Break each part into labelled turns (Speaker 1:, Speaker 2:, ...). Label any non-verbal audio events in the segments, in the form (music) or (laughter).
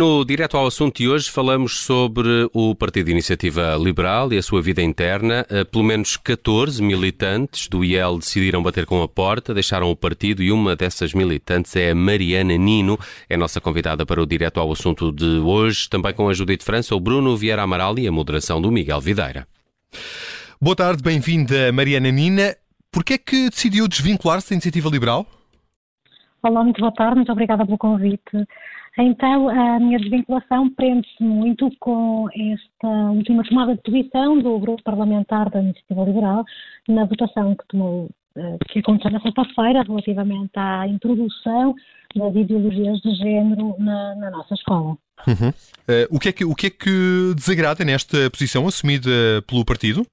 Speaker 1: No Direto ao Assunto de hoje falamos sobre o Partido Iniciativa Liberal e a sua vida interna. Eh, pelo menos 14 militantes do IEL decidiram bater com a porta, deixaram o partido e uma dessas militantes é a Mariana Nino, é nossa convidada para o Direto ao Assunto de hoje, também com a Judite França, o Bruno Vieira Amaral e a moderação do Miguel Videira.
Speaker 2: Boa tarde, bem-vinda Mariana Nina. Por que é que decidiu desvincular-se da Iniciativa Liberal?
Speaker 3: Olá, muito boa tarde, muito obrigada pelo convite. Então, a minha desvinculação prende-se muito com esta última tomada de posição do grupo parlamentar da Iniciativa Liberal na votação que tomou eh, que aconteceu na sexta-feira relativamente à introdução das ideologias de género na, na nossa escola.
Speaker 2: Uhum. Uh, o, que é que, o que é que desagrada nesta posição assumida pelo partido?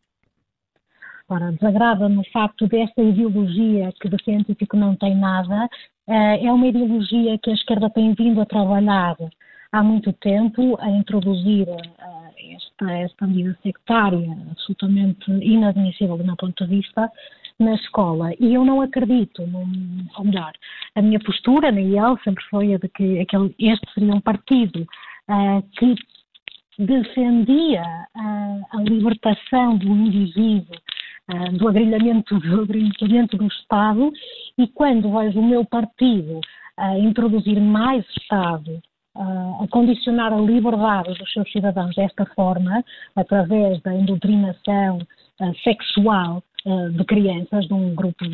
Speaker 3: Ora, desagrada no facto desta ideologia que de científico não tem nada, é uma ideologia que a esquerda tem vindo a trabalhar há muito tempo, a introduzir eh, esta, esta medida sectária absolutamente inadmissível do meu ponto de vista na escola. E eu não acredito, num, ou melhor, a minha postura na IEL sempre foi a de que aquele, este seria um partido uh, que defendia uh, a libertação do indivíduo do agrilhamento do agrilhamento do Estado e quando vejo o meu partido uh, introduzir mais Estado uh, a condicionar a liberdade dos seus cidadãos desta forma, através da doutrinação sexual de crianças de um grupo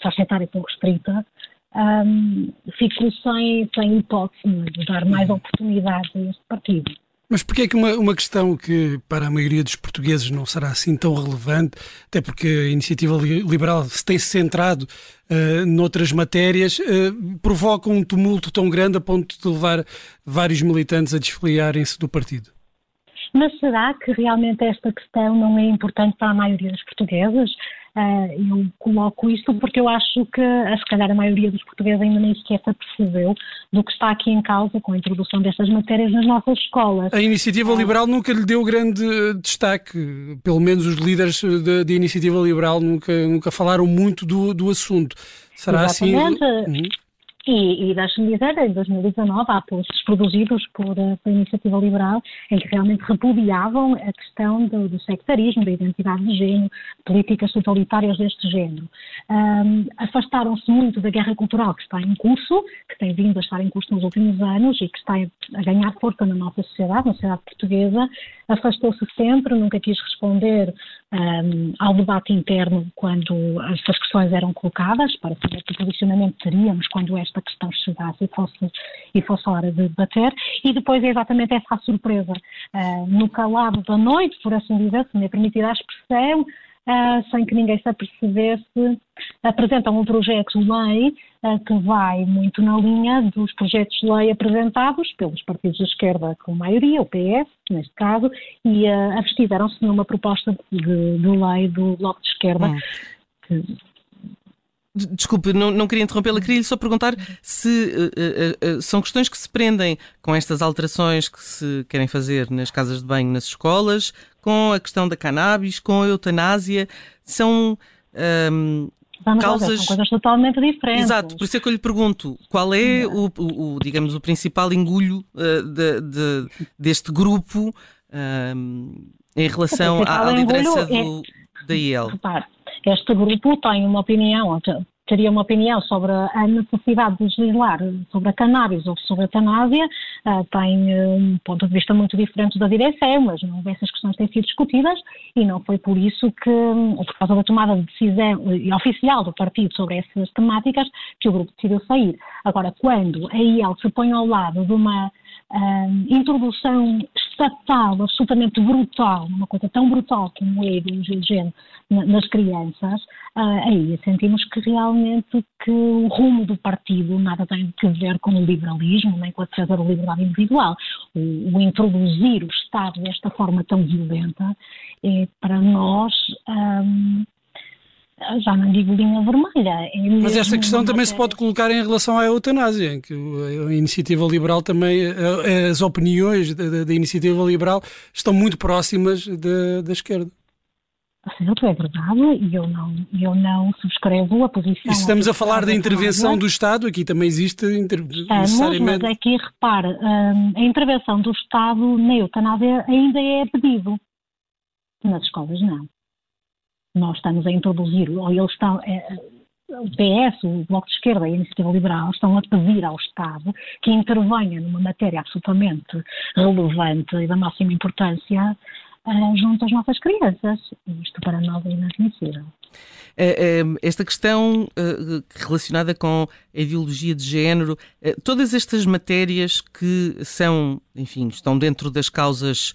Speaker 3: faixa etária tão restrita, um, fico sem, sem hipótese de dar mais oportunidades a este partido.
Speaker 4: Mas porquê é que uma, uma questão que para a maioria dos portugueses não será assim tão relevante, até porque a iniciativa liberal se tem centrado uh, noutras matérias, uh, provoca um tumulto tão grande a ponto de levar vários militantes a desfiliarem-se do partido?
Speaker 3: Mas será que realmente esta questão não é importante para a maioria dos portugueses? Uh, eu coloco isto porque eu acho que, se calhar, a maioria dos portugueses ainda nem sequer se apercebeu do que está aqui em causa com a introdução destas matérias nas nossas escolas.
Speaker 4: A iniciativa uh, liberal nunca lhe deu grande destaque, pelo menos os líderes da Iniciativa Liberal nunca, nunca falaram muito do, do assunto. Será assim?
Speaker 3: exatamente. assim? Uhum. E, e deixe-me dizer, em 2019 há posts produzidos por, eh, pela Iniciativa Liberal em que realmente repudiavam a questão do, do sectarismo, da identidade de género, políticas totalitárias deste género. Um, Afastaram-se muito da guerra cultural que está em curso, que tem vindo a estar em curso nos últimos anos e que está a ganhar força na nossa sociedade, na sociedade portuguesa. Afastou-se sempre, nunca quis responder um, ao debate interno quando estas questões eram colocadas, para saber que posicionamento teríamos quando esta questão chegasse e fosse, e fosse hora de debater, e depois é exatamente essa a surpresa. Uh, no calado da noite, por assim dizer, se me é permitida a expressão, Uh, sem que ninguém se apercebesse, apresentam um projeto de lei uh, que vai muito na linha dos projetos de lei apresentados pelos partidos de esquerda com maioria, o PS, neste caso, e uh, abstiveram-se numa proposta de, de, lei do Bloco de Esquerda. Hum.
Speaker 5: Que, Desculpe, não, não queria interrompê-la, queria-lhe só perguntar se uh, uh, uh, são questões que se prendem com estas alterações que se querem fazer nas casas de banho, nas escolas, com a questão da cannabis, com a eutanásia, são um,
Speaker 3: ehm, causas... São coisas totalmente diferentes.
Speaker 5: Exato, por isso é que eu lhe pergunto, qual é o, o, o digamos, o principal engulho de, de, deste grupo um, em relação à, à liderança do, é, da IEL?
Speaker 3: Repare, este grupo tem uma opinião, teria uma opinião sobre a necessidade de legislar sobre a cannabis ou sobre a eutanásia, uh, tem eh, um ponto de vista muito diferente da direção, mas não, essas questões têm sido discutidas e não foi por isso que, ou por causa da tomada de decisão uh, oficial do partido sobre essas temáticas, que o grupo decidiu sair. Agora, quando a IEL se põe ao lado de uma uh, introdução estatal absolutamente brutal, uma coisa tão brutal como é do género nas crianças, uh, aí sentimos que realmente que o rumo do partido nada tem a ver com o liberalismo, nem com a defesa da liberdade individual. O, o introduzir o Estado desta forma tão violenta é para nós um, já não digo linha vermelha. É
Speaker 4: Mas esta questão também se pode colocar em relação à eutanásia, em que a iniciativa liberal também, as opiniões da, da iniciativa liberal estão muito próximas da, da esquerda.
Speaker 3: Certo, é verdade, e eu não, eu não subscrevo a posição. E
Speaker 4: estamos a falar da intervenção do Estado, aqui também existe inter...
Speaker 3: necessariamente. Mas aqui repare, hum, a intervenção do Estado na eutanásia ainda é pedido. Nas escolas não. Nós estamos a introduzir, ou eles estão, é, o PS, o Bloco de Esquerda e a Iniciativa Liberal estão a pedir ao Estado que intervenha numa matéria absolutamente relevante e da máxima importância uh, junto às nossas crianças. Isto para nós é inadmissível.
Speaker 5: É, é, esta questão relacionada com a ideologia de género, todas estas matérias que são, enfim, estão dentro das causas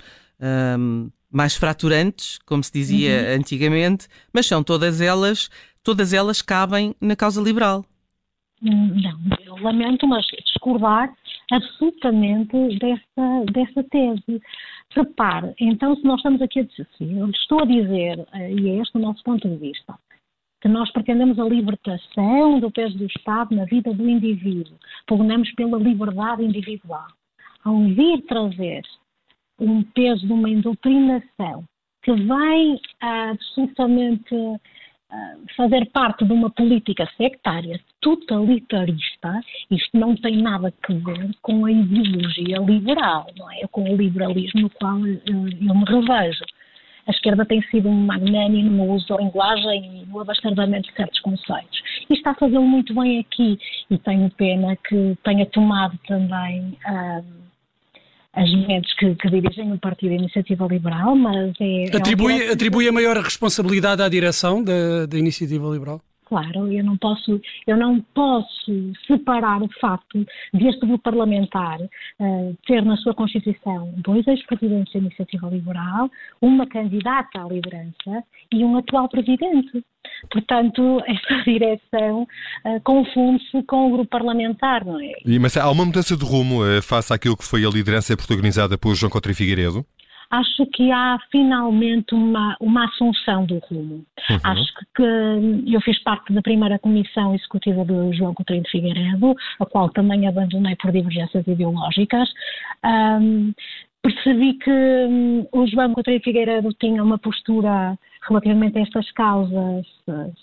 Speaker 5: um, mais fraturantes, como se dizia uhum. antigamente, mas são todas elas, todas elas cabem na causa liberal.
Speaker 3: Hum, não, eu lamento, mas discordar absolutamente dessa, dessa tese. Repare, então, se nós estamos aqui a dizer, eu estou a dizer, eh, e é este o nosso ponto de vista, que nós pretendemos a libertação do peso do Estado na vida do indivíduo, pugnamos pela liberdade individual. Ao vir trazer um peso de uma indoutrinação que vem absolutamente fazer parte de uma política sectária totalitarista, isto não tem nada a ver com a ideologia liberal, não é? Com o liberalismo no qual eu, eu me revejo. A esquerda tem sido um magnânimo no uso da linguagem e no abastardamento de certos conceitos. E está a fazê-lo muito bem aqui. E tenho pena que tenha tomado também. Um, as mentes que, que, dirigem o Partido Iniciativa Liberal, mas é.
Speaker 4: Atribui, é atribui a maior responsabilidade à direção da, da Iniciativa Liberal?
Speaker 3: Claro, eu não posso, eu não posso separar o facto de este grupo parlamentar uh, ter na sua Constituição dois ex-presidentes da Iniciativa Liberal, uma candidata à liderança e um atual presidente. Portanto, esta (laughs) direção uh, confunde-se com o grupo parlamentar, não é?
Speaker 2: E, mas há uma mudança de rumo uh, face àquilo que foi a liderança protagonizada por João Coutinho Figueiredo?
Speaker 3: Acho que há finalmente uma, uma assunção do rumo. Uhum. Acho que eu fiz parte da primeira comissão executiva do João Coutinho de Figueiredo, a qual também abandonei por divergências ideológicas. Um, percebi que um, o João Coutinho de Figueiredo tinha uma postura relativamente a estas causas,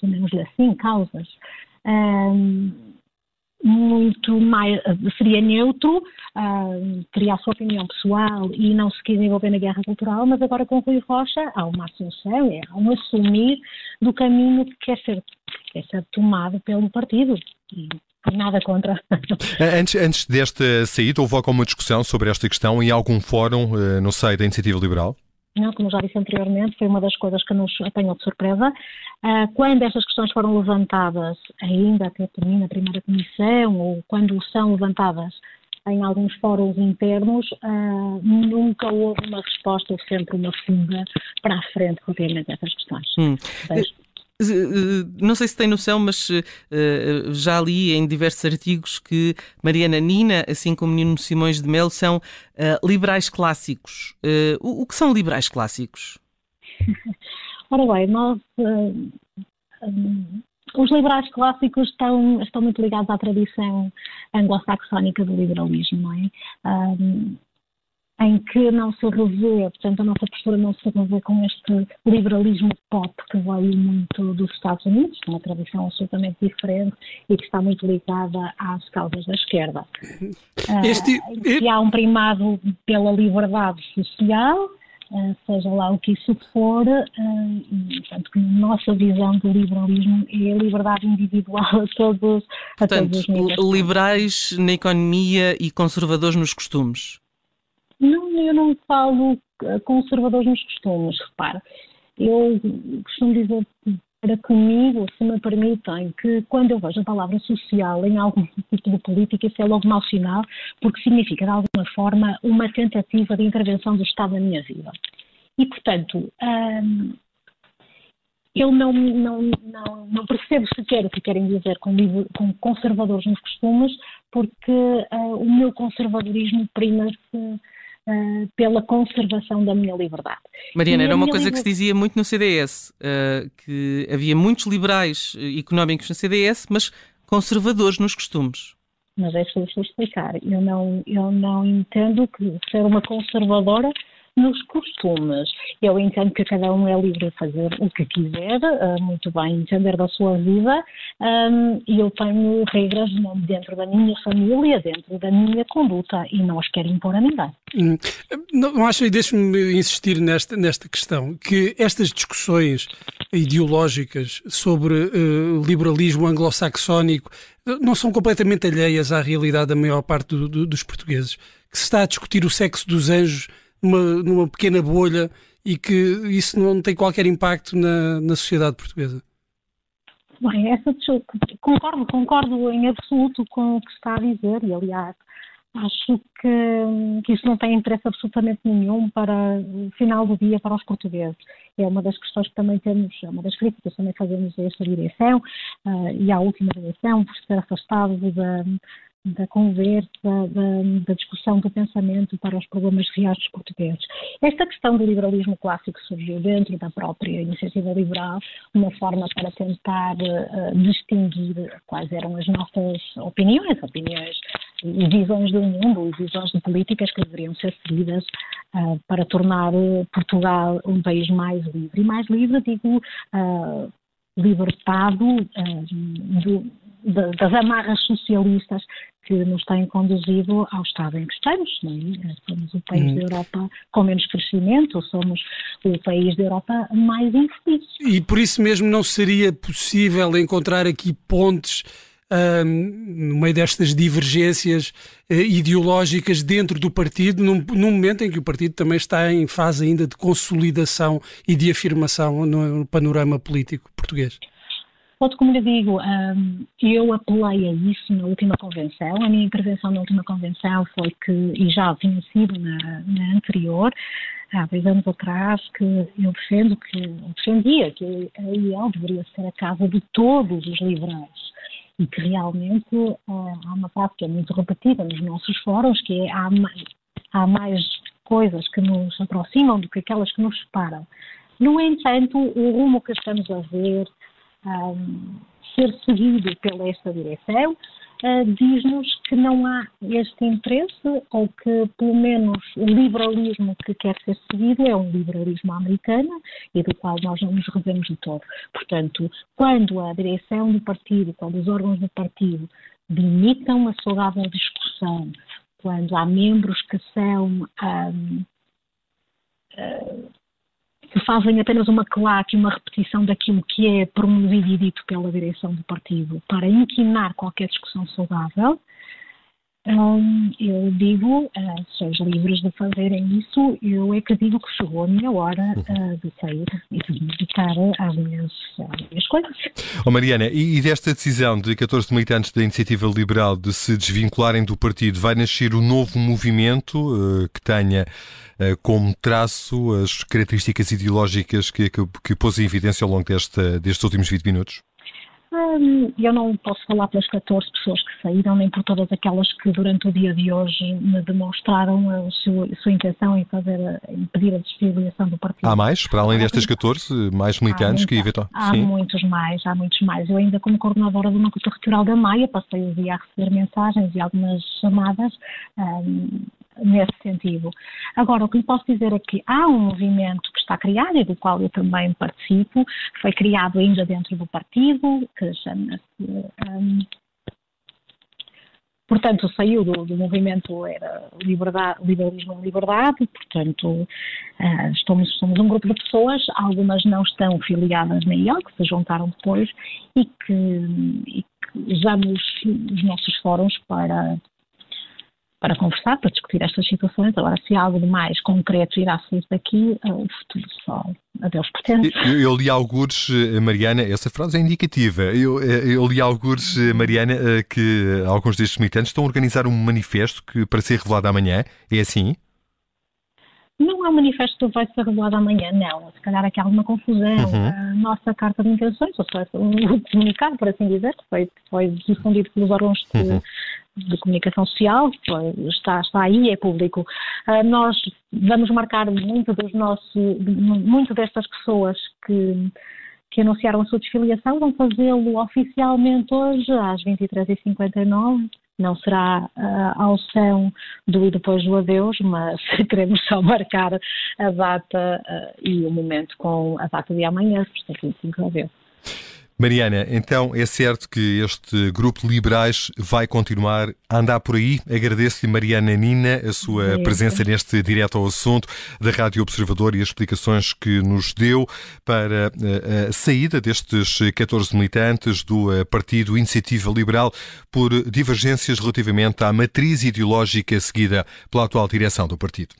Speaker 3: chamemos-lhe assim, causas, um, muito mais, seria neutro, uh, teria a sua opinião pessoal e não se quis envolver na guerra cultural, mas agora com Rui Rocha há uma assunção, é, um assumir do caminho que quer ser, quer ser tomado pelo partido. E nada contra. (laughs)
Speaker 2: Antes, antes desta saída, houve alguma discussão sobre esta questão em algum fórum, eh, no seio da Iniciativa Liberal?
Speaker 3: Não, como já disse anteriormente, foi uma das coisas que nos apanhou de surpresa. Uh, quando estas questões foram levantadas, ainda até termina a primeira comissão, ou quando são levantadas em alguns fóruns internos, uh, nunca houve uma resposta, ou sempre uma fuga para a frente relativamente a essas questões. Hum.
Speaker 5: Eh, não sei se tem noção, mas uh, já li em diversos artigos que Mariana Nina, assim como Nino Simões de Melo, são liberais clássicos. O, que são liberais clássicos? (laughs)
Speaker 3: Ora bem, nós. Os liberais clássicos estão, estão muito ligados à tradição anglo-saxónica do liberalismo, não é? Um, em que não se revê, portanto, a nossa postura não se revê com este liberalismo pop que veio muito dos Estados Unidos, uma tradição absolutamente diferente e que está muito ligada às causas da esquerda. Este... Uh, que há um primado pela liberdade social, uh, seja lá o que isso for, uh, e, portanto, que a nossa visão do liberalismo é a liberdade individual a todos,
Speaker 5: a portanto, todos os níveis. liberais na economia e conservadores nos costumes.
Speaker 3: Não, eu não falo eh, conservadores nos costumes, repara. Eu costumo dizer para comigo, se me permitem, que quando eu vejo a palavra social em algum (laughs) tipo de política, isso é logo mau sinal, porque significa, de alguma forma, uma tentativa de intervenção do Estado na minha vida. E, portanto, hum, eu não, não, não, não, percebo sequer o que querem dizer com, com conservadores nos costumes, porque uh, o meu conservadorismo prima-se uh, pela conservação da minha liberdade.
Speaker 5: Mariana, era uma coisa que se dizia muito no CDS, uh, que havia muitos liberais eh, económicos no CDS, mas conservadores nos costumes.
Speaker 3: Mas é preciso explicar. Eu não, eu não entendo que ser uma conservadora Nos costumes, eu entendo que cada um é livre de fazer o que quiser, uh, muito bem, entender da sua vida, e eu tenho regras dentro da minha família, dentro da minha conduta, e não as quero impor a ninguém.
Speaker 4: Hum. Não acho, e deixe-me insistir nesta, nesta questão, que estas discussões ideológicas sobre uh, liberalismo anglo-saxónico não são completamente alheias à realidade da maior parte do, do, dos portugueses. Que se está a discutir o sexo dos anjos numa, numa pequena bolha e que isso não tem qualquer impacto na, na sociedade portuguesa.
Speaker 3: Bem, essa, concordo, concordo em absoluto com o que está a dizer e, aliás, acho que, que isso não tem interesse absolutamente nenhum para o final do dia para os portugueses. É uma das questões que também temos, é uma das críticas que também fazemos a esta direção uh, e à última direção por ser afastado da, da conversa, da, da, discussão do pensamento para os problemas reais dos portugueses. Esta questão do liberalismo clássico surgiu dentro da própria iniciativa liberal, uma forma para tentar uh, distinguir quais eram as nossas opiniões, opiniões e visões do mundo, e visões de políticas que deveriam ser seguidas uh, para tornar Portugal um país mais livre. E mais livre, digo, uh, libertado do, das amarras socialistas que nos têm conduzido ao estado em que estamos. É? Somos o país hum. da Europa com menos crescimento, somos o país da Europa mais infeliz.
Speaker 4: E por isso mesmo não seria possível encontrar aqui pontes no meio destas divergências uh, ideológicas dentro do partido, num, num, momento em que o partido também está em fase ainda de consolidação e de afirmação no, no panorama político português.
Speaker 3: Como lhe digo, um, eu apelei a isso na última convenção. A minha intervenção na última convenção foi que, e já tinha sido na, na anterior, há dois anos atrás, que eu defendo que, eu defendia que a IEL deveria ser a casa de todos os liberais e que realmente uh, há uma frase que é muito repetida nos nossos fóruns, que é há mais, há mais coisas que nos aproximam do que aquelas que nos separam. No entanto, o rumo que estamos a ver um, ser seguido pela esta direção uh, diz-nos que não há este interesse ou que, pelo menos, o liberalismo que quer ser seguido é um liberalismo americano e do qual nós não nos revemos de todo. Portanto, quando a direção do partido, quando os órgãos do partido limitam a saudável discussão, quando há membros que são um, fazem apenas uma claque, uma repetição daquilo que é promovido e dito pela direção do partido para inquinar qualquer discussão saudável, um, eu digo, uh, sois livres de fazerem isso, eu é que digo que chegou a minha hora uh, de sair e de me dedicar às minhas, às minhas coisas.
Speaker 2: Oh, Mariana, e, e desta decisão de 14 militantes da Iniciativa Liberal de se desvincularem do partido, vai nascer um novo movimento uh, que tenha como traço as características ideológicas que, que, que pôs em evidência ao longo desta, destes últimos 20 minutos?
Speaker 3: Eu não posso falar pelas 14 pessoas que saíram, nem por todas aquelas que durante o dia de hoje me demonstraram a sua, a sua intenção em, fazer, em pedir a desfiliação do partido.
Speaker 2: Há mais? Para além destas 14, mais militantes que evitam?
Speaker 3: Há Sim. muitos mais, há muitos mais. Eu ainda como coordenadora do Núcleo Territorial da Maia passei o dia a receber mensagens e algumas chamadas um, nesse sentido. Agora, o que lhe posso dizer é que há um movimento que está criado e do qual eu também participo, foi criado ainda dentro do partido, que chama-se. Um, portanto, saiu do, do, movimento era liberdade, liberalismo e liberdade, portanto, estamos, somos um grupo de pessoas, algumas não estão filiadas na IEL, que se juntaram depois e que, e que usamos os nossos fóruns para para conversar, para discutir estas situações. Agora, se algo de mais concreto irá sair daqui, eh, o futuro só a Deus pertence.
Speaker 2: Eu, eu li alguns, eh, Mariana, essa frase é indicativa. Eu, eh, eu li alguns, Mariana, que alguns destes militantes estão a organizar um manifesto que, para ser revelado amanhã. É assim?
Speaker 3: Não há um manifesto que vai ser revelado amanhã, não. Se calhar aqui há alguma confusão. Uhum. A nossa carta de intenções, ou seja, um comunicado, por assim dizer, que foi, foi difundido pelos órgãos de, uhum de comunicação social, está, está aí, é público. Uh, nós vamos marcar muito dos nossos, muito destas pessoas que, que anunciaram a sua desfiliação, vão fazê-lo oficialmente hoje às 23h59 não será ao som do e depois do adeus, mas (laughs) queremos só marcar a data e o momento com a data de amanhã, por é 25 de abril.
Speaker 2: Mariana, então é certo que este grupo Liberais vai continuar a andar por aí. Agradeço-lhe, Mariana Nina, a sua presença neste direto ao assunto da Rádio Observador e as explicações que nos deu para eh, a saída destes 14 militantes do eh, Partido Iniciativa Liberal por divergências relativamente à matriz ideológica seguida pela atual direção do partido.